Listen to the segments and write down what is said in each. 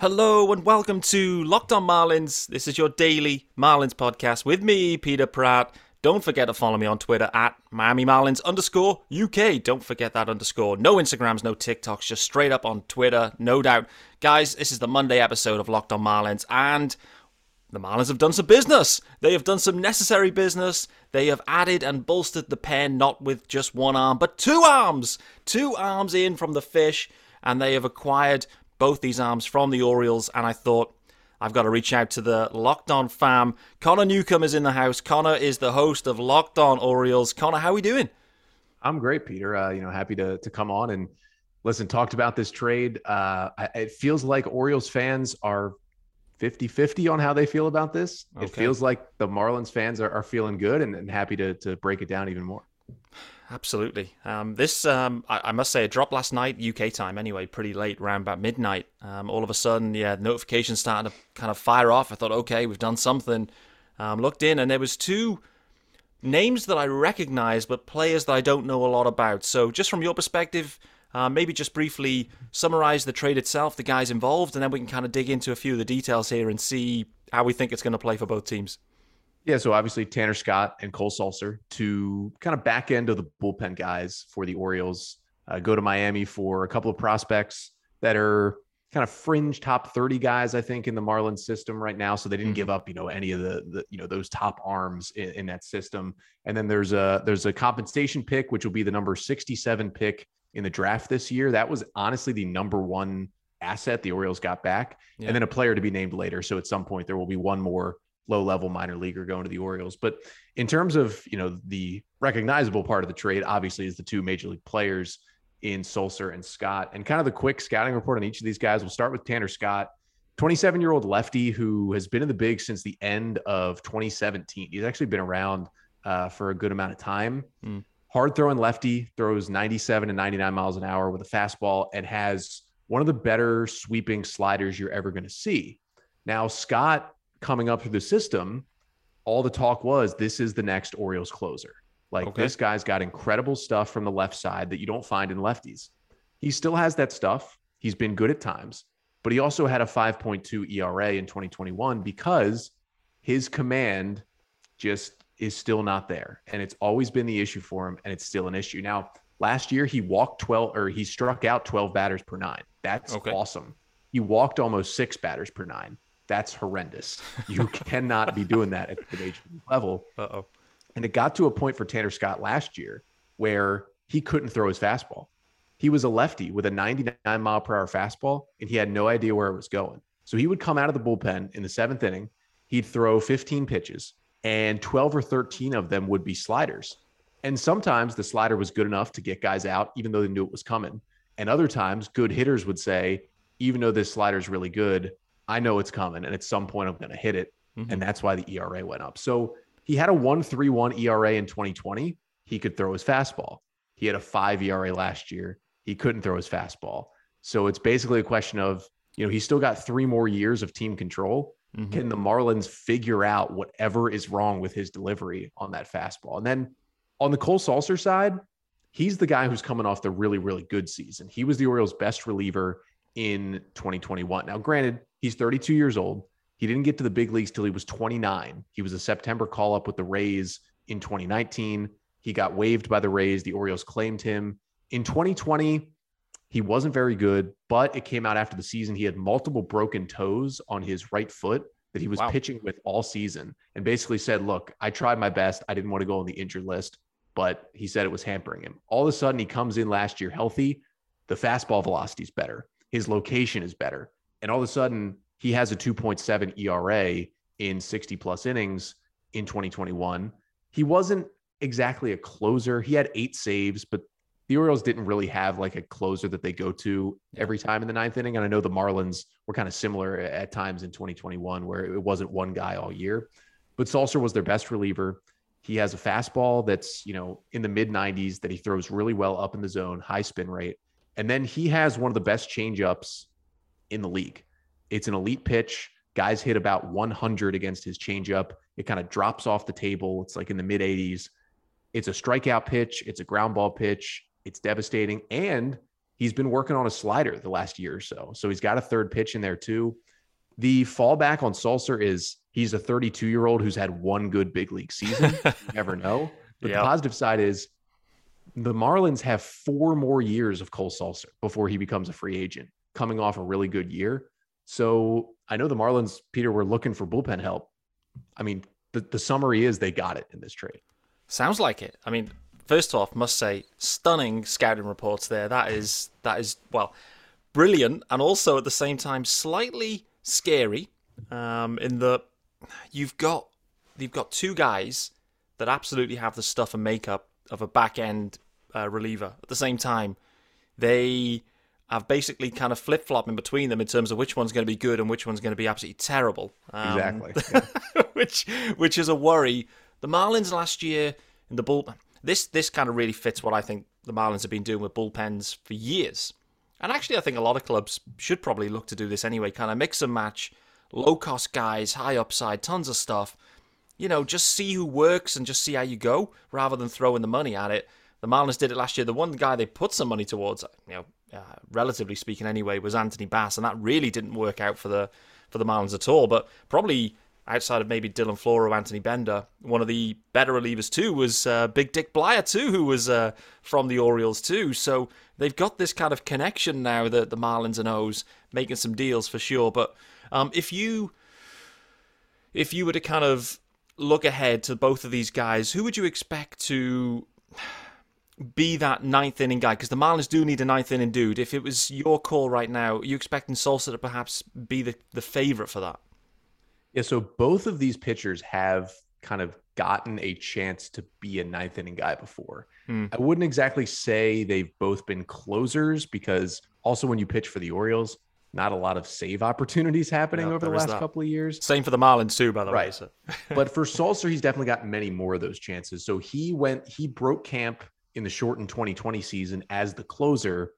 Hello and welcome to Locked On Marlins. This is your daily Marlins podcast with me, Peter Pratt. Don't forget to follow me on Twitter at Miami Marlins underscore UK. Don't forget that underscore. No Instagrams, no TikToks, just straight up on Twitter, no doubt. Guys, this is the Monday episode of Locked On Marlins, and the Marlins have done some business. They have done some necessary business. They have added and bolstered the pen, not with just one arm, but two arms. Two arms in from the fish, and they have acquired both these arms from the Orioles, and I thought I've got to reach out to the Locked On fam. Connor Newcomb is in the house. Connor is the host of Locked On Orioles. Connor, how are we doing? I'm great, Peter. Uh, you know, happy to to come on and listen. Talked about this trade. Uh, it feels like Orioles fans are 50-50 on how they feel about this. Okay. It feels like the Marlins fans are, are feeling good and, and happy to to break it down even more. Absolutely. Um, this, um, I, I, must say, it dropped last night, UK time anyway, pretty late, around about midnight. Um, all of a sudden, yeah, notifications started to kind of fire off. I thought, okay, we've done something. Um, looked in, and there was two names that I recognize, but players that I don't know a lot about. So, just from your perspective, uh, maybe just briefly summarize the trade itself, the guys involved, and then we can kind of dig into a few of the details here and see how we think it's going to play for both teams. Yeah, so obviously Tanner Scott and Cole Sulser, to kind of back end of the bullpen guys for the Orioles, uh, go to Miami for a couple of prospects that are kind of fringe top 30 guys, I think, in the Marlins system right now. So they didn't mm-hmm. give up, you know, any of the, the you know, those top arms in, in, that system. And then there's a there's a compensation pick, which will be the number 67 pick in the draft this year. That was honestly the number one asset the Orioles got back. Yeah. And then a player to be named later. So at some point there will be one more low level minor leaguer going to the Orioles. But in terms of, you know, the recognizable part of the trade, obviously, is the two major league players in Sulser and Scott. And kind of the quick scouting report on each of these guys. We'll start with Tanner Scott, 27 year old lefty who has been in the big since the end of 2017. He's actually been around uh, for a good amount of time. Mm. Hard throwing lefty, throws 97 and 99 miles an hour with a fastball and has one of the better sweeping sliders you're ever going to see. Now, Scott coming up through the system, all the talk was this is the next Orioles closer. Like okay. this guy's got incredible stuff from the left side that you don't find in lefties. He still has that stuff. He's been good at times, but he also had a 5.2 ERA in 2021 because his command just is still not there. And it's always been the issue for him, and it's still an issue. Now, last year he walked 12 or he struck out 12 batters per nine. That's okay. awesome. He walked almost six batters per nine. That's horrendous. You cannot be doing that at the major level. Uh-oh. And it got to a point for Tanner Scott last year where he couldn't throw his fastball. He was a lefty with a 99 mile per hour fastball, and he had no idea where it was going. So he would come out of the bullpen in the seventh inning. He'd throw 15 pitches, and 12 or 13 of them would be sliders. And sometimes the slider was good enough to get guys out, even though they knew it was coming. And other times, good hitters would say, even though this slider is really good, I know it's coming, and at some point I'm going to hit it, mm-hmm. and that's why the ERA went up. So he had a one three one ERA in 2020. He could throw his fastball. He had a five ERA last year. He couldn't throw his fastball. So it's basically a question of you know he's still got three more years of team control. Mm-hmm. Can the Marlins figure out whatever is wrong with his delivery on that fastball? And then on the Cole Sulser side, he's the guy who's coming off the really, really good season. He was the Orioles' best reliever in 2021. Now, granted, He's 32 years old. He didn't get to the big leagues till he was 29. He was a September call up with the Rays in 2019. He got waived by the Rays. The Orioles claimed him. In 2020, he wasn't very good, but it came out after the season. He had multiple broken toes on his right foot that he was wow. pitching with all season and basically said, Look, I tried my best. I didn't want to go on the injured list, but he said it was hampering him. All of a sudden, he comes in last year healthy. The fastball velocity is better, his location is better and all of a sudden he has a 2.7 ERA in 60 plus innings in 2021. He wasn't exactly a closer. He had eight saves, but the Orioles didn't really have like a closer that they go to every time in the ninth inning. And I know the Marlins were kind of similar at times in 2021 where it wasn't one guy all year. But Sulser was their best reliever. He has a fastball that's, you know, in the mid 90s that he throws really well up in the zone, high spin rate. And then he has one of the best changeups in the league. It's an elite pitch. Guys hit about 100 against his changeup. It kind of drops off the table. It's like in the mid 80s. It's a strikeout pitch. It's a ground ball pitch. It's devastating. And he's been working on a slider the last year or so. So he's got a third pitch in there too. The fallback on Sulser is he's a 32 year old who's had one good big league season. you never know. But yep. the positive side is the Marlins have four more years of Cole Sulser before he becomes a free agent, coming off a really good year. So I know the Marlins, Peter, were looking for bullpen help. I mean, the, the summary is they got it in this trade. Sounds like it. I mean, first off, must say, stunning scouting reports there. That is that is well, brilliant, and also at the same time slightly scary. Um, in the you've got you've got two guys that absolutely have the stuff and makeup of a back end uh, reliever. At the same time, they have basically kind of flip flop in between them in terms of which one's going to be good and which one's going to be absolutely terrible. Um, exactly. Yeah. which which is a worry. The Marlins last year in the bullpen. this this kind of really fits what I think the Marlins have been doing with bullpens for years. And actually, I think a lot of clubs should probably look to do this anyway. Kind of mix and match, low cost guys, high upside, tons of stuff. You know, just see who works and just see how you go, rather than throwing the money at it. The Marlins did it last year. The one guy they put some money towards, you know, uh, relatively speaking anyway, was Anthony Bass, and that really didn't work out for the for the Marlins at all. But probably outside of maybe Dylan Floro, Anthony Bender, one of the better relievers too was uh, Big Dick Bleier too, who was uh, from the Orioles too. So they've got this kind of connection now that the Marlins and O's making some deals for sure. But um, if you if you were to kind of look ahead to both of these guys, who would you expect to be that ninth inning guy? Because the Marlins do need a ninth inning dude. If it was your call right now, are you expecting Sulser to perhaps be the, the favorite for that? Yeah, so both of these pitchers have kind of gotten a chance to be a ninth inning guy before. Hmm. I wouldn't exactly say they've both been closers because also when you pitch for the Orioles, not a lot of save opportunities happening over the last couple of years. Same for the Marlins too, by the right. way. So. but for Sulser, he's definitely gotten many more of those chances. So he went, he broke camp in the shortened 2020 season as the closer.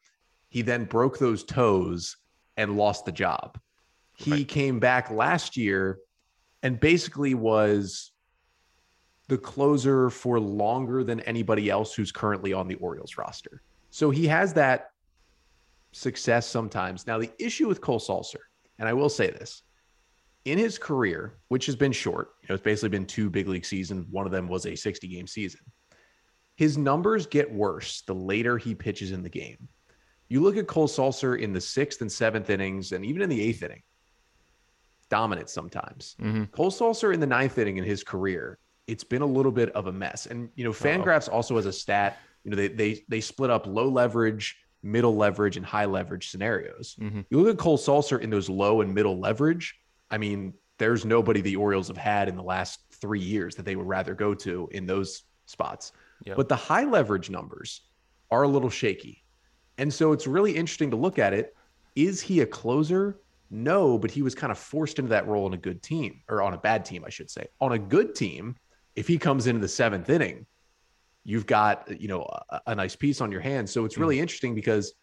He then broke those toes and lost the job. He right. came back last year and basically was the closer for longer than anybody else who's currently on the Orioles roster. So he has that success sometimes. Now, the issue with Cole Sulser, and I will say this in his career, which has been short, you know, it's basically been two big league seasons. One of them was a 60 game season. His numbers get worse the later he pitches in the game. You look at Cole Sulser in the sixth and seventh innings, and even in the eighth inning, dominant sometimes. Mm-hmm. Cole Sulser in the ninth inning in his career, it's been a little bit of a mess. And you know, Fangraphs Uh-oh. also has a stat. You know, they they they split up low leverage, middle leverage, and high leverage scenarios. Mm-hmm. You look at Cole Sulser in those low and middle leverage. I mean, there's nobody the Orioles have had in the last three years that they would rather go to in those spots. Yep. But the high leverage numbers are a little shaky. And so it's really interesting to look at it. Is he a closer no, but he was kind of forced into that role on a good team or on a bad team, I should say. On a good team, if he comes into the seventh inning, you've got, you know, a, a nice piece on your hands. So it's really mm interesting because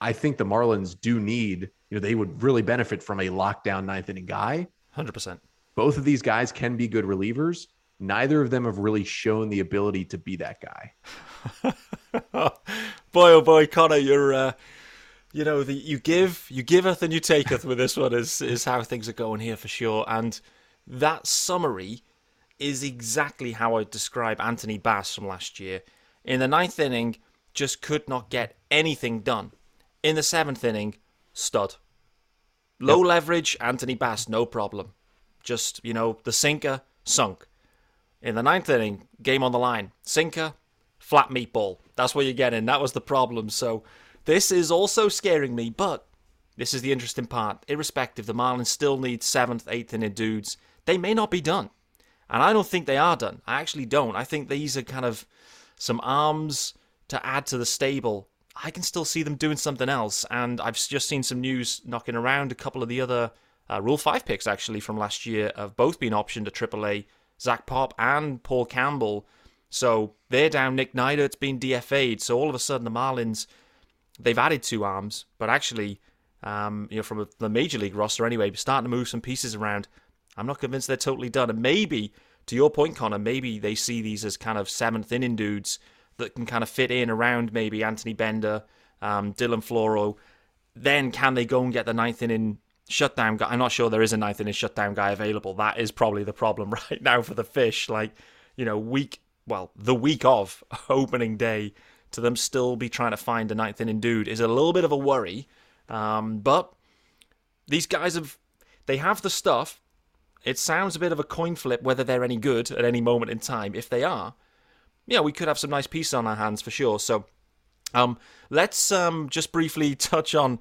I think the Marlins do need, you know, they would really benefit from a lockdown ninth inning guy. 100%. Both of these guys can be good relievers. Neither of them have really shown the ability to be that guy. boy, oh boy, Connor, you're. Uh you know, the you give, you giveth, and you taketh with this one is is how things are going here for sure. And that summary is exactly how I describe Anthony Bass from last year. In the ninth inning, just could not get anything done. In the seventh inning, stud. Low yep. leverage, Anthony Bass, no problem. Just, you know, the sinker, sunk. In the ninth inning, game on the line. Sinker, flat meatball. That's what you're getting. That was the problem. So this is also scaring me, but this is the interesting part. Irrespective, the Marlins still need seventh, eighth inning dudes. They may not be done. And I don't think they are done. I actually don't. I think these are kind of some arms to add to the stable. I can still see them doing something else. And I've just seen some news knocking around. A couple of the other uh, Rule 5 picks, actually, from last year have both been optioned to AAA. Zach Pop and Paul Campbell. So they're down. Nick Neidert's been DFA'd. So all of a sudden, the Marlins they've added two arms, but actually, um, you know, from the major league roster anyway, starting to move some pieces around. I'm not convinced they're totally done. And maybe, to your point, Connor, maybe they see these as kind of seventh inning dudes that can kind of fit in around maybe Anthony Bender, um, Dylan Floro. Then can they go and get the ninth inning shutdown guy? I'm not sure there is a ninth inning shutdown guy available. That is probably the problem right now for the fish. Like, you know, week, well, the week of opening day, to them still be trying to find a ninth inning dude is a little bit of a worry. Um, but these guys have, they have the stuff. It sounds a bit of a coin flip whether they're any good at any moment in time. If they are, yeah, we could have some nice pieces on our hands for sure. So, um, let's um, just briefly touch on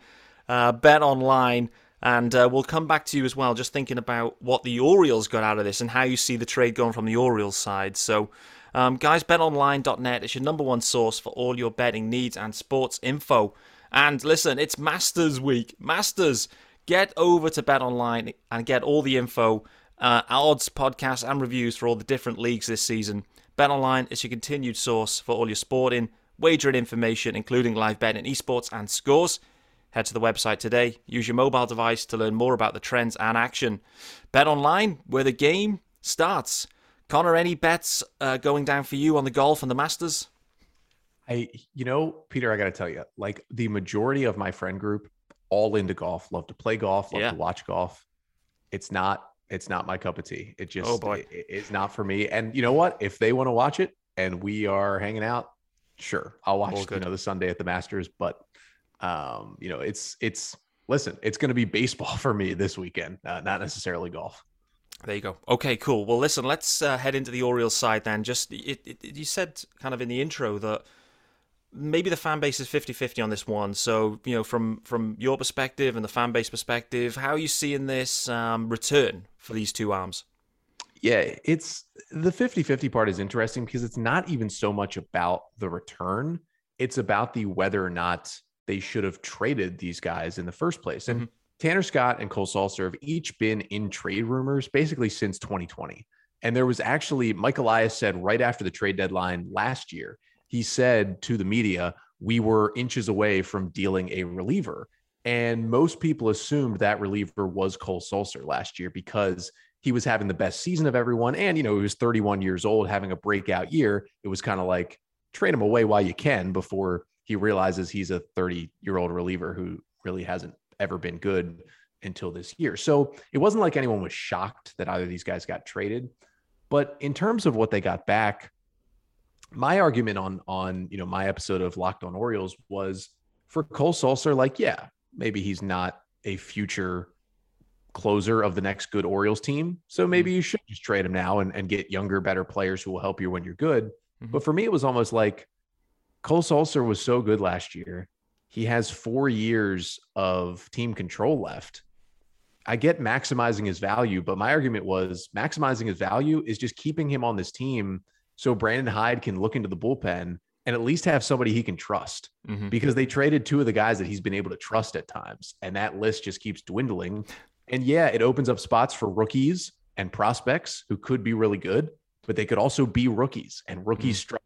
uh, Bet Online, and uh, we'll come back to you as well. Just thinking about what the Orioles got out of this and how you see the trade going from the Orioles side. So, um, guys, BetOnline.net is your number one source for all your betting needs and sports info. And listen, it's Masters Week. Masters, get over to BetOnline and get all the info, uh, odds, podcasts, and reviews for all the different leagues this season. BetOnline is your continued source for all your sporting, wagering information, including live betting, esports, and scores. Head to the website today. Use your mobile device to learn more about the trends and action. Bet online, where the game starts. Connor, any bets uh, going down for you on the golf and the Masters? I, you know, Peter, I got to tell you, like the majority of my friend group, all into golf, love to play golf, love yeah. to watch golf. It's not it's not my cup of tea. It just oh boy. It, it's not for me. And you know what? If they want to watch it and we are hanging out, sure, I'll watch you know the Sunday at the Masters. But um, you know, it's it's listen, it's going to be baseball for me this weekend, uh, not necessarily golf. There you go. Okay, cool. Well, listen, let's uh, head into the Orioles side then. Just it, it, you said kind of in the intro that maybe the fan base is 50-50 on this one. So, you know, from from your perspective and the fan base perspective, how are you seeing this um, return for these two arms? Yeah, it's the 50-50 part is interesting because it's not even so much about the return. It's about the whether or not they should have traded these guys in the first place. And mm-hmm. Tanner Scott and Cole Sulser have each been in trade rumors basically since 2020. And there was actually Mike Elias said right after the trade deadline last year, he said to the media, we were inches away from dealing a reliever. And most people assumed that reliever was Cole Sulser last year because he was having the best season of everyone. And, you know, he was 31 years old, having a breakout year. It was kind of like trade him away while you can before he realizes he's a 30 year old reliever who really hasn't ever been good until this year. So it wasn't like anyone was shocked that either of these guys got traded. But in terms of what they got back, my argument on on you know my episode of Locked On Orioles was for Cole Sulser, like yeah, maybe he's not a future closer of the next good Orioles team. So mm-hmm. maybe you should just trade him now and, and get younger, better players who will help you when you're good. Mm-hmm. But for me, it was almost like Cole Sulser was so good last year. He has four years of team control left. I get maximizing his value, but my argument was maximizing his value is just keeping him on this team so Brandon Hyde can look into the bullpen and at least have somebody he can trust mm-hmm. because they traded two of the guys that he's been able to trust at times. And that list just keeps dwindling. And yeah, it opens up spots for rookies and prospects who could be really good, but they could also be rookies and rookies mm-hmm. struggle.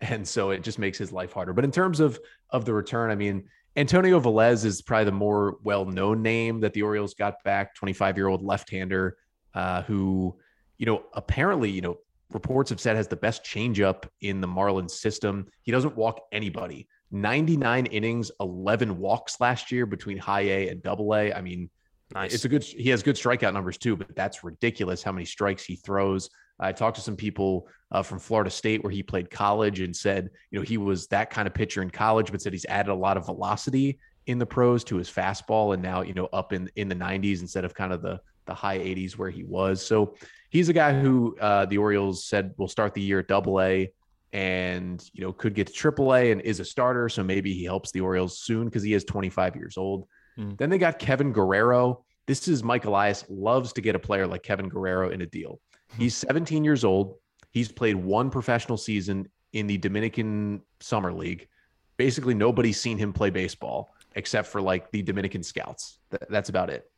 And so it just makes his life harder. But in terms of of the return, I mean, Antonio Velez is probably the more well-known name that the Orioles got back, 25-year-old left-hander uh, who, you know, apparently, you know, reports have said has the best changeup in the Marlins system. He doesn't walk anybody. 99 innings, 11 walks last year between high A and double A. I mean, nice. it's a good, he has good strikeout numbers too, but that's ridiculous how many strikes he throws. I talked to some people uh, from Florida State where he played college and said, you know, he was that kind of pitcher in college, but said he's added a lot of velocity in the pros to his fastball and now, you know, up in in the 90s instead of kind of the the high 80s where he was. So he's a guy who uh, the Orioles said will start the year at double A and you know could get to triple A and is a starter. So maybe he helps the Orioles soon because he is 25 years old. Mm. Then they got Kevin Guerrero. This is Mike Elias loves to get a player like Kevin Guerrero in a deal. He's 17 years old. He's played one professional season in the Dominican Summer League. Basically, nobody's seen him play baseball except for like the Dominican scouts. That's about it.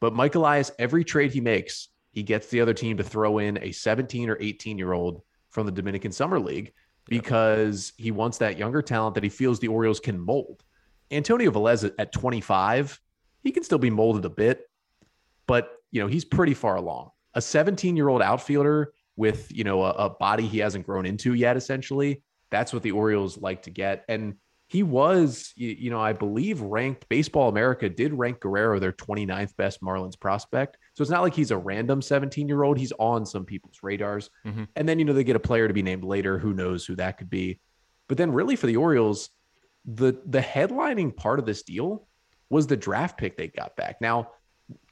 But Mike Elias, every trade he makes, he gets the other team to throw in a 17 or 18 year old from the Dominican Summer League because he wants that younger talent that he feels the Orioles can mold. Antonio Velez at 25, he can still be molded a bit, but you know, he's pretty far along. A 17 year old outfielder with, you know, a, a body he hasn't grown into yet, essentially. That's what the Orioles like to get. And he was, you, you, know, I believe ranked Baseball America did rank Guerrero their 29th best Marlins prospect. So it's not like he's a random 17 year old. He's on some people's radars. Mm-hmm. And then, you know, they get a player to be named later. Who knows who that could be. But then really for the Orioles, the the headlining part of this deal was the draft pick they got back. Now,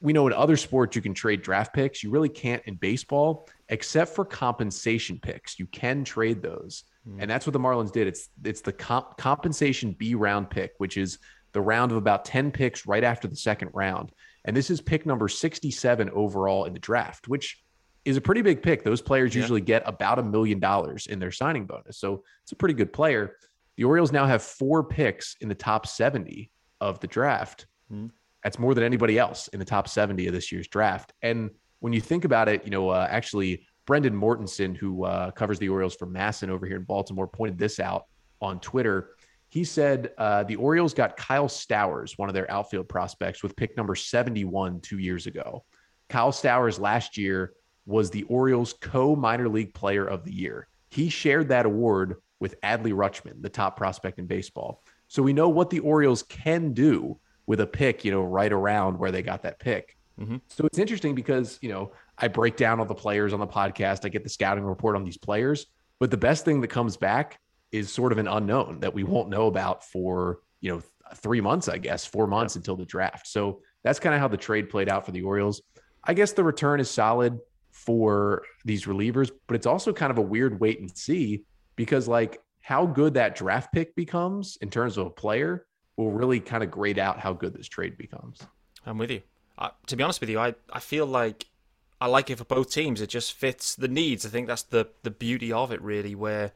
we know in other sports you can trade draft picks. You really can't in baseball, except for compensation picks. You can trade those. Mm. And that's what the Marlins did. It's it's the comp- compensation B round pick, which is the round of about 10 picks right after the second round. And this is pick number 67 overall in the draft, which is a pretty big pick. Those players yeah. usually get about a million dollars in their signing bonus. So it's a pretty good player. The Orioles now have four picks in the top 70 of the draft. Mm. That's more than anybody else in the top 70 of this year's draft. And when you think about it, you know, uh, actually, Brendan Mortensen, who uh, covers the Orioles for MASN over here in Baltimore, pointed this out on Twitter. He said uh, the Orioles got Kyle Stowers, one of their outfield prospects, with pick number 71 two years ago. Kyle Stowers last year was the Orioles co minor league player of the year. He shared that award with Adley Rutschman, the top prospect in baseball. So we know what the Orioles can do with a pick, you know, right around where they got that pick. Mm-hmm. So it's interesting because, you know, I break down all the players on the podcast. I get the scouting report on these players. But the best thing that comes back is sort of an unknown that we won't know about for, you know, three months, I guess, four months yeah. until the draft. So that's kind of how the trade played out for the Orioles. I guess the return is solid for these relievers, but it's also kind of a weird wait and see because, like, how good that draft pick becomes in terms of a player will really kind of grade out how good this trade becomes. I'm with you. Uh, to be honest with you, I, I feel like I like it for both teams. It just fits the needs. I think that's the the beauty of it, really, where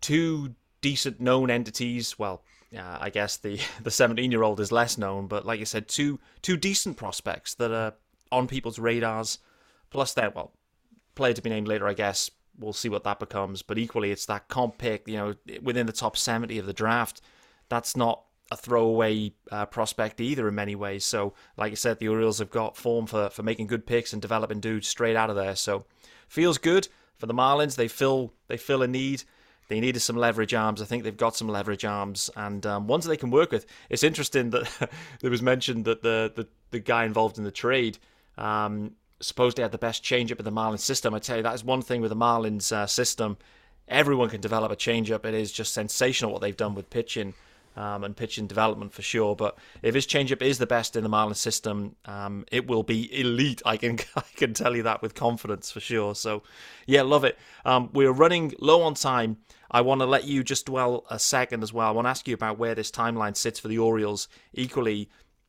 two decent known entities. Well, uh, I guess the the 17 year old is less known, but like you said, two two decent prospects that are on people's radars. Plus, that well, player to be named later, I guess. We'll see what that becomes. But equally, it's that comp pick. You know, within the top 70 of the draft. That's not a throwaway uh, prospect either in many ways. So, like I said, the Orioles have got form for, for making good picks and developing dudes straight out of there. So, feels good for the Marlins. They fill they fill a need. They needed some leverage arms. I think they've got some leverage arms and um, ones they can work with. It's interesting that there was mentioned that the, the, the guy involved in the trade um, supposedly had the best changeup in the Marlins system. I tell you, that is one thing with the Marlins uh, system. Everyone can develop a changeup. It is just sensational what they've done with pitching um, and pitching development for sure. But if his changeup is the best in the Marlins system, um, it will be elite. I can I can tell you that with confidence for sure. So, yeah, love it. Um, we're running low on time. I want to let you just dwell a second as well. I want to ask you about where this timeline sits for the Orioles. Equally,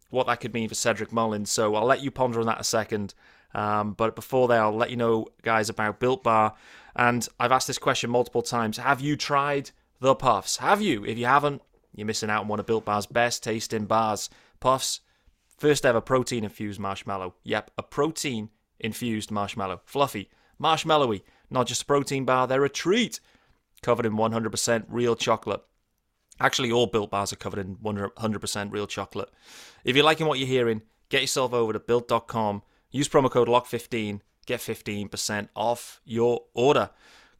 what that could mean for Cedric Mullins. So I'll let you ponder on that a second. Um, but before that, I'll let you know, guys, about Built Bar. And I've asked this question multiple times. Have you tried the puffs? Have you? If you haven't, you're missing out on one of Built Bar's best tasting bars. Puffs, first ever protein infused marshmallow. Yep, a protein infused marshmallow. Fluffy, marshmallowy, not just a protein bar, they're a treat. Covered in 100% real chocolate. Actually, all Built Bars are covered in 100% real chocolate. If you're liking what you're hearing, get yourself over to built.com, use promo code LOCK15, get 15% off your order.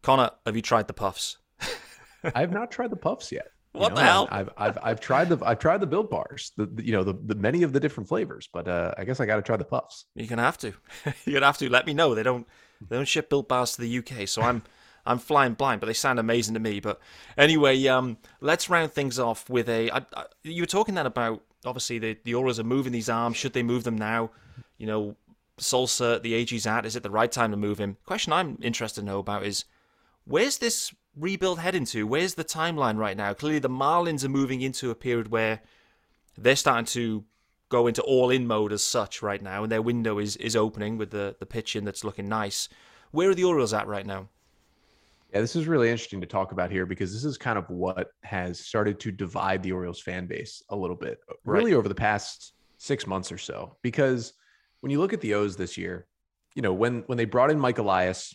Connor, have you tried the puffs? I have not tried the puffs yet. What know, the hell? I've, I've I've tried the I've tried the built bars, the, the you know the, the many of the different flavors, but uh, I guess I got to try the puffs. You're gonna have to. You're gonna have to. Let me know. They don't they don't ship built bars to the UK, so I'm I'm flying blind, but they sound amazing to me. But anyway, um, let's round things off with a. I, I, you were talking then about obviously the the Orioles are moving these arms. Should they move them now? You know, Sulser, the AG's at. Is it the right time to move him? Question I'm interested to know about is where's this rebuild head into? Where's the timeline right now? Clearly, the Marlins are moving into a period where they're starting to go into all in mode as such right now, and their window is, is opening with the, the pitching that's looking nice. Where are the Orioles at right now? Yeah, this is really interesting to talk about here because this is kind of what has started to divide the Orioles fan base a little bit, really right. over the past six months or so. Because when you look at the O's this year, you know, when when they brought in Mike Elias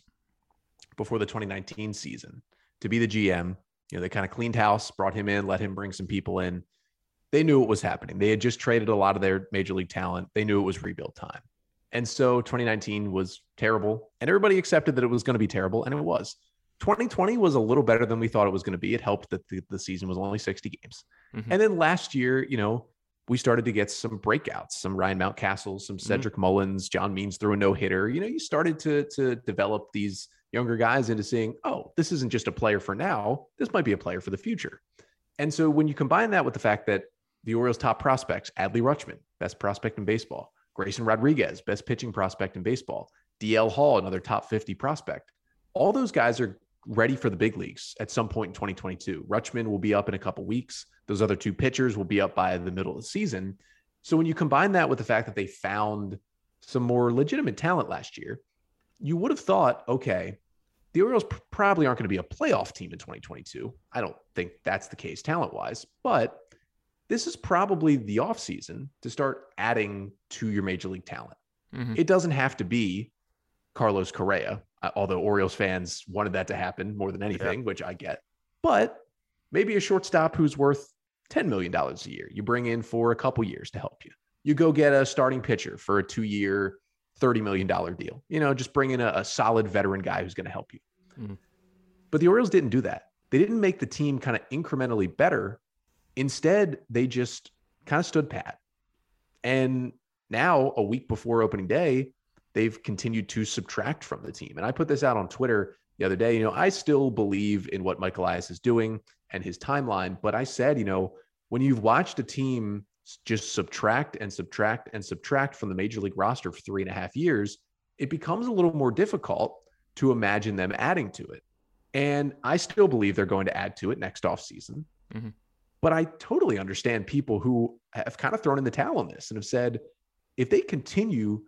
before the 2019 season, to be the GM. You know, they kind of cleaned house, brought him in, let him bring some people in. They knew what was happening. They had just traded a lot of their major league talent. They knew it was rebuild time. And so 2019 was terrible, and everybody accepted that it was going to be terrible, and it was. 2020 was a little better than we thought it was going to be. It helped that the, the season was only 60 games. Mm-hmm. And then last year, you know, we started to get some breakouts, some Ryan Mountcastle, some mm-hmm. Cedric mm-hmm. Mullins, John Means threw a no hitter. You know, you started to to develop these younger guys into seeing, oh, this isn't just a player for now. This might be a player for the future. And so when you combine that with the fact that the Orioles' top prospects, Adley Rutschman, best prospect in baseball, Grayson Rodriguez, best pitching prospect in baseball, DL Hall, another top 50 prospect. All those guys are ready for the big leagues at some point in 2022. Rutschman will be up in a couple weeks. Those other two pitchers will be up by the middle of the season. So when you combine that with the fact that they found some more legitimate talent last year, you would have thought, okay, the Orioles probably aren't going to be a playoff team in 2022. I don't think that's the case talent wise, but this is probably the offseason to start adding to your major league talent. Mm-hmm. It doesn't have to be Carlos Correa, uh, although Orioles fans wanted that to happen more than anything, yeah. which I get. But maybe a shortstop who's worth $10 million a year, you bring in for a couple years to help you. You go get a starting pitcher for a two year, $30 million deal. You know, just bring in a, a solid veteran guy who's going to help you. Mm-hmm. But the Orioles didn't do that. They didn't make the team kind of incrementally better. Instead, they just kind of stood pat. And now, a week before opening day, they've continued to subtract from the team. And I put this out on Twitter the other day. You know, I still believe in what Mike Elias is doing and his timeline, but I said, you know, when you've watched a team just subtract and subtract and subtract from the major league roster for three and a half years, it becomes a little more difficult to imagine them adding to it. And I still believe they're going to add to it next offseason. Mm-hmm. But I totally understand people who have kind of thrown in the towel on this and have said, if they continue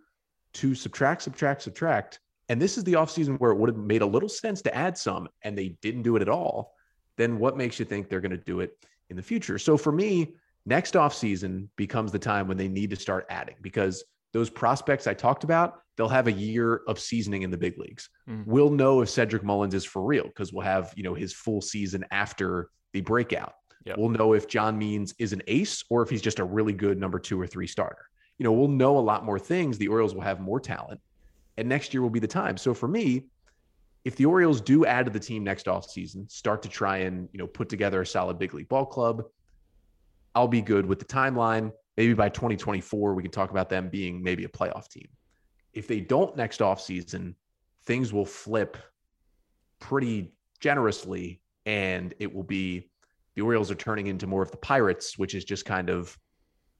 to subtract, subtract, subtract, and this is the offseason where it would have made a little sense to add some and they didn't do it at all, then what makes you think they're going to do it in the future? So for me, next offseason becomes the time when they need to start adding because those prospects I talked about, they'll have a year of seasoning in the big leagues. Mm. We'll know if Cedric Mullins is for real because we'll have, you know, his full season after the breakout. Yep. We'll know if John Means is an ace or if he's just a really good number two or three starter. You know, we'll know a lot more things. The Orioles will have more talent, and next year will be the time. So for me, if the Orioles do add to the team next offseason, start to try and, you know, put together a solid big league ball club, I'll be good with the timeline. Maybe by 2024, we can talk about them being maybe a playoff team. If they don't next offseason, things will flip pretty generously and it will be the Orioles are turning into more of the Pirates, which is just kind of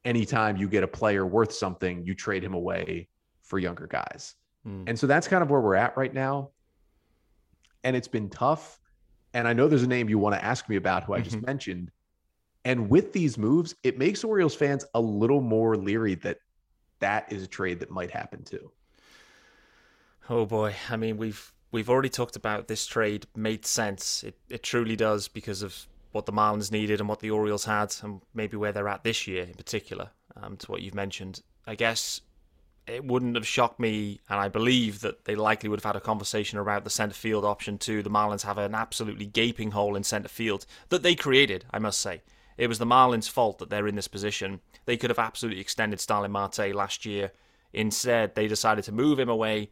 anytime you get a player worth something, you trade him away for younger guys. Mm. And so that's kind of where we're at right now. And it's been tough. And I know there's a name you want to ask me about who I just mm-hmm. mentioned. And with these moves, it makes Orioles fans a little more leery that that is a trade that might happen too. Oh boy, I mean we've we've already talked about this trade made sense. It it truly does because of what the Marlins needed and what the Orioles had, and maybe where they're at this year in particular. Um, to what you've mentioned, I guess it wouldn't have shocked me, and I believe that they likely would have had a conversation about the centre field option too. The Marlins have an absolutely gaping hole in centre field that they created, I must say. It was the Marlins' fault that they're in this position. They could have absolutely extended Starling Marte last year. Instead, they decided to move him away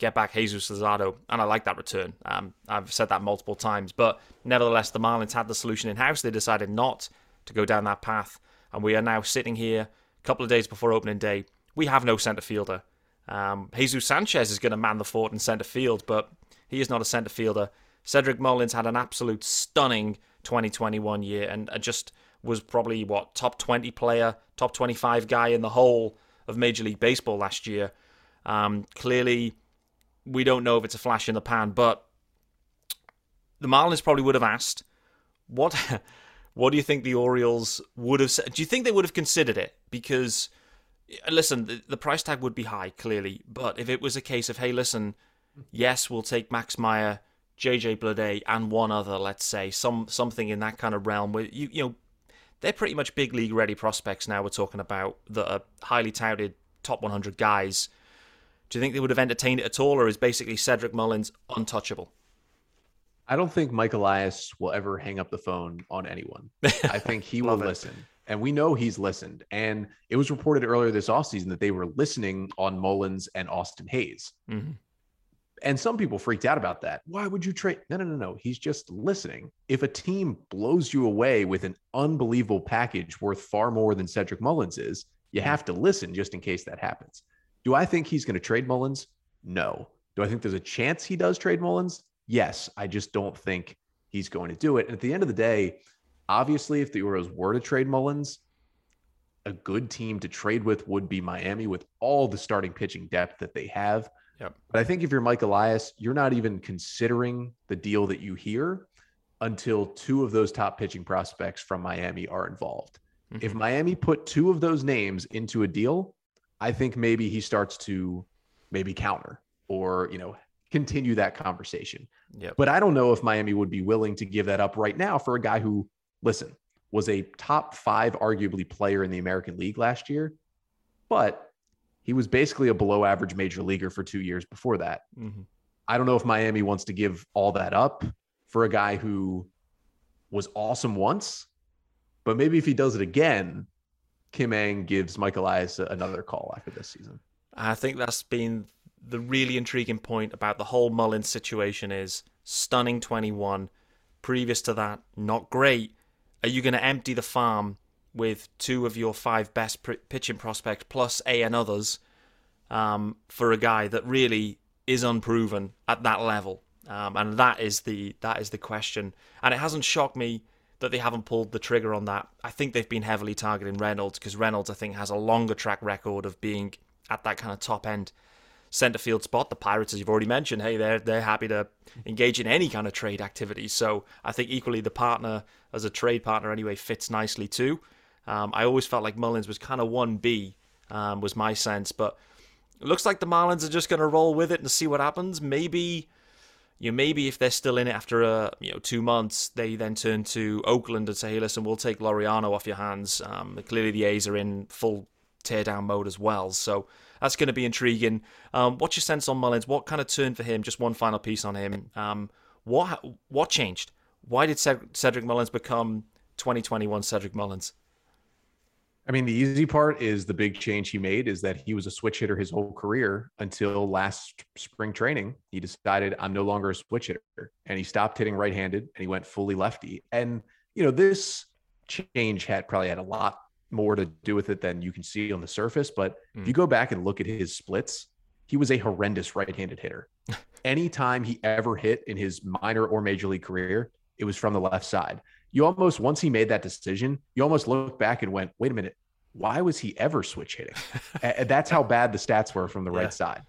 get back Jesus Luzardo, and I like that return. Um, I've said that multiple times, but nevertheless, the Marlins had the solution in house. They decided not to go down that path, and we are now sitting here a couple of days before opening day. We have no centre fielder. Um, Jesus Sanchez is going to man the fort in centre field, but he is not a centre fielder. Cedric Mullins had an absolute stunning 2021 year and just was probably what top 20 player, top 25 guy in the whole of Major League Baseball last year. Um, clearly, we don't know if it's a flash in the pan, but the Marlins probably would have asked, what what do you think the Orioles would have said? Do you think they would have considered it? Because listen, the, the price tag would be high, clearly, but if it was a case of, hey, listen, yes, we'll take Max Meyer, JJ Bleday, and one other, let's say, some something in that kind of realm where you you know they're pretty much big league ready prospects now. We're talking about that are highly touted top 100 guys do you think they would have entertained it at all, or is basically Cedric Mullins untouchable? I don't think Mike Elias will ever hang up the phone on anyone. I think he will listen. And we know he's listened. And it was reported earlier this offseason that they were listening on Mullins and Austin Hays. Mm-hmm. And some people freaked out about that. Why would you trade? No, no, no, no. He's just listening. If a team blows you away with an unbelievable package worth far more than Cedric Mullins is, you have to listen just in case that happens. Do I think he's going to trade Mullins? No. Do I think there's a chance he does trade Mullins? Yes. I just don't think he's going to do it. And at the end of the day, obviously, if the Orioles were to trade Mullins, a good team to trade with would be Miami with all the starting pitching depth that they have. Yep. But I think if you're Mike Elias, you're not even considering the deal that you hear until two of those top pitching prospects from Miami are involved. Mm-hmm. If Miami put two of those names into a deal, I think maybe he starts to maybe counter or, you know, continue that conversation. Yep. But I don't know if Miami would be willing to give that up right now for a guy who, listen, was a top five, arguably, player in the American League last year, but he was basically a below average major leaguer for two years before that. Mm-hmm. I don't know if Miami wants to give all that up for a guy who was awesome once, but maybe if he does it again, Kim Ng gives Michael Elias another call after this season. I think that's been the really intriguing point about the whole Mullins situation is stunning 21. Previous to that, not great. Are you going to empty the farm with two of your five best pr- pitching prospects plus A and others um, for a guy that really is unproven at that level? Um, and that is the that is the question. And it hasn't shocked me that they haven't pulled the trigger on that. I think they've been heavily targeting Reynolds because Reynolds, I think, has a longer track record of being at that kind of top end centre field spot. The Pirates, as you've already mentioned, hey, they're they're happy to engage in any kind of trade activity. So I think equally the partner as a trade partner anyway fits nicely too. Um, I always felt like Mullins was kind of one B, um, was my sense, but it looks like the Marlins are just going to roll with it and see what happens. Maybe. You know, maybe if they're still in it after uh, you know two months, they then turn to Oakland and say, "Hey, listen, we'll take Laureano off your hands." Um, clearly, the A's are in full teardown mode as well, so that's going to be intriguing. Um, what's your sense on Mullins? What kind of turn for him? Just one final piece on him. Um, what what changed? Why did Cedric Mullins become 2021 Cedric Mullins? I mean, the easy part is the big change he made is that he was a switch hitter his whole career until last spring training. He decided I'm no longer a switch hitter and he stopped hitting right handed and he went fully lefty. And, you know, this change had probably had a lot more to do with it than you can see on the surface. But mm. if you go back and look at his splits, he was a horrendous right handed hitter. Anytime he ever hit in his minor or major league career, it was from the left side. You almost, once he made that decision, you almost look back and went, wait a minute, why was he ever switch hitting? that's how bad the stats were from the yeah. right side.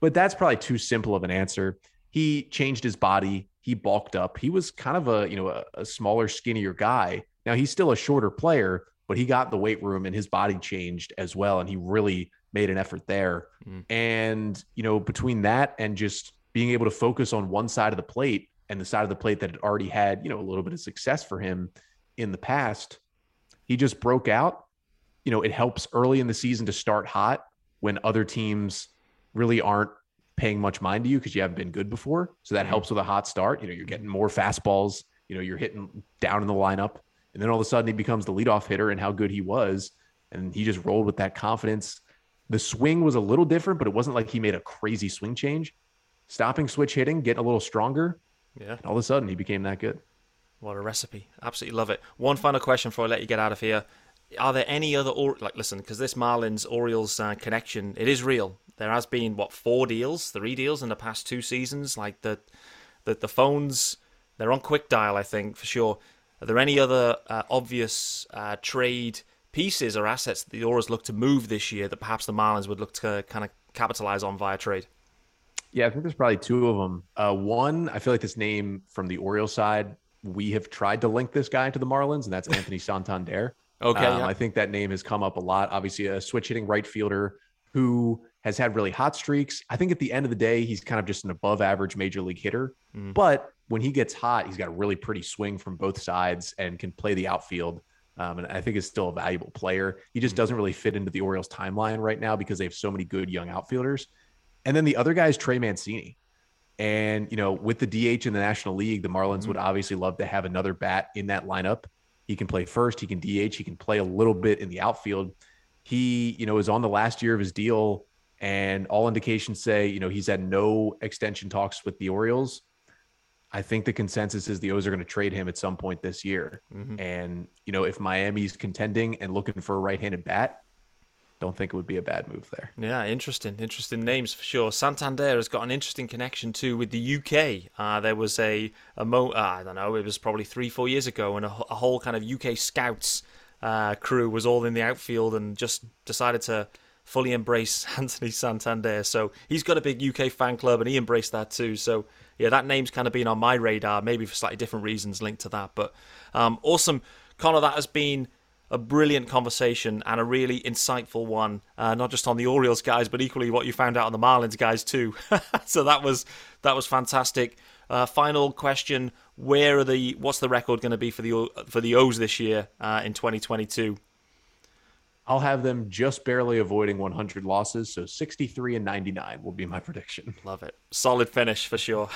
But that's probably too simple of an answer. He changed his body. He bulked up. He was kind of a, you know, a, a smaller, skinnier guy. Now he's still a shorter player, but he got the weight room and his body changed as well. And he really made an effort there. Mm. And, you know, between that and just being able to focus on one side of the plate and the side of the plate that had already had, you know, a little bit of success for him in the past, he just broke out. You know, it helps early in the season to start hot when other teams really aren't paying much mind to you because you haven't been good before. So that mm. helps with a hot start. You know, you're getting more fastballs, you know, you're hitting down in the lineup. And then all of a sudden he becomes the leadoff hitter and how good he was. And he just rolled with that confidence. The swing was a little different, but it wasn't like he made a crazy swing change. Stopping switch hitting, getting a little stronger. Yeah. all of a sudden he became that good. What a recipe. Absolutely love it. One final question before I let you get out of here. Are there any other, or like, listen, because this Marlins Orioles uh, connection, it is real. There has been, what, four deals, three deals in the past two seasons? Like the, the, the phones, they're on quick dial, I think, for sure. Are there any other uh, obvious uh, trade pieces or assets that the Orioles look to move this year that perhaps the Marlins would look to kind of capitalize on via trade? Yeah, I think there's probably two of them. Uh, one, I feel like this name from the Orioles side, we have tried to link this guy to the Marlins, and that's Anthony Santander. okay, um, yeah. I think that name has come up a lot. Obviously, a switch hitting right fielder who has had really hot streaks. I think at the end of the day, he's kind of just an above average major league hitter, mm. but when he gets hot, he's got a really pretty swing from both sides and can play the outfield. Um, and I think is still a valuable player. He just mm-hmm. doesn't really fit into the Orioles timeline right now because they have so many good young outfielders. And then the other guy is Trey Mancini. And, you know, with the DH in the National League, the Marlins mm-hmm. would obviously love to have another bat in that lineup. He can play first, he can DH, he can play a little bit in the outfield. He, you know, is on the last year of his deal and all indications say, you know, he's had no extension talks with the Orioles. I think the consensus is the O's are going to trade him at some point this year. Mm-hmm. And, you know, if Miami's contending and looking for a right handed bat, don't think it would be a bad move there. Yeah, interesting. Interesting names for sure. Santander has got an interesting connection too with the UK. Uh, there was a, a mo- uh, I don't know, it was probably three, four years ago, and a, a whole kind of UK scouts uh, crew was all in the outfield and just decided to fully embrace Anthony Santander. So he's got a big UK fan club and he embraced that too. So yeah, that name's kind of been on my radar, maybe for slightly different reasons linked to that. But um, awesome. Connor, that has been a brilliant conversation and a really insightful one, uh, not just on the Orioles guys, but equally what you found out on the Marlins guys too. so that was that was fantastic. Uh, final question: Where are the? What's the record going to be for the for the O's this year uh, in 2022? I'll have them just barely avoiding 100 losses. So 63 and 99 will be my prediction. Love it. Solid finish for sure.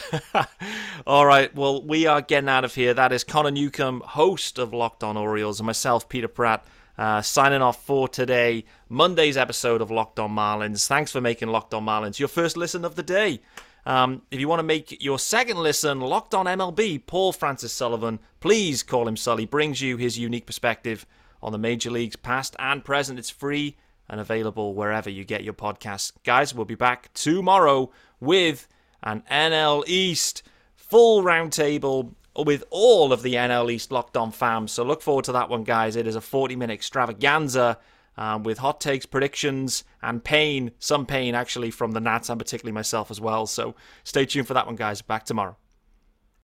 All right. Well, we are getting out of here. That is Connor Newcomb, host of Locked On Orioles, and myself, Peter Pratt, uh, signing off for today, Monday's episode of Locked On Marlins. Thanks for making Locked On Marlins your first listen of the day. Um, if you want to make your second listen, Locked On MLB, Paul Francis Sullivan, please call him Sully, brings you his unique perspective on the major leagues, past and present. It's free and available wherever you get your podcasts. Guys, we'll be back tomorrow with an NL East full roundtable with all of the NL East locked on fam. So look forward to that one, guys. It is a 40 minute extravaganza. Um, with hot takes, predictions, and pain, some pain actually from the Nats, and particularly myself as well. So stay tuned for that one, guys. Back tomorrow.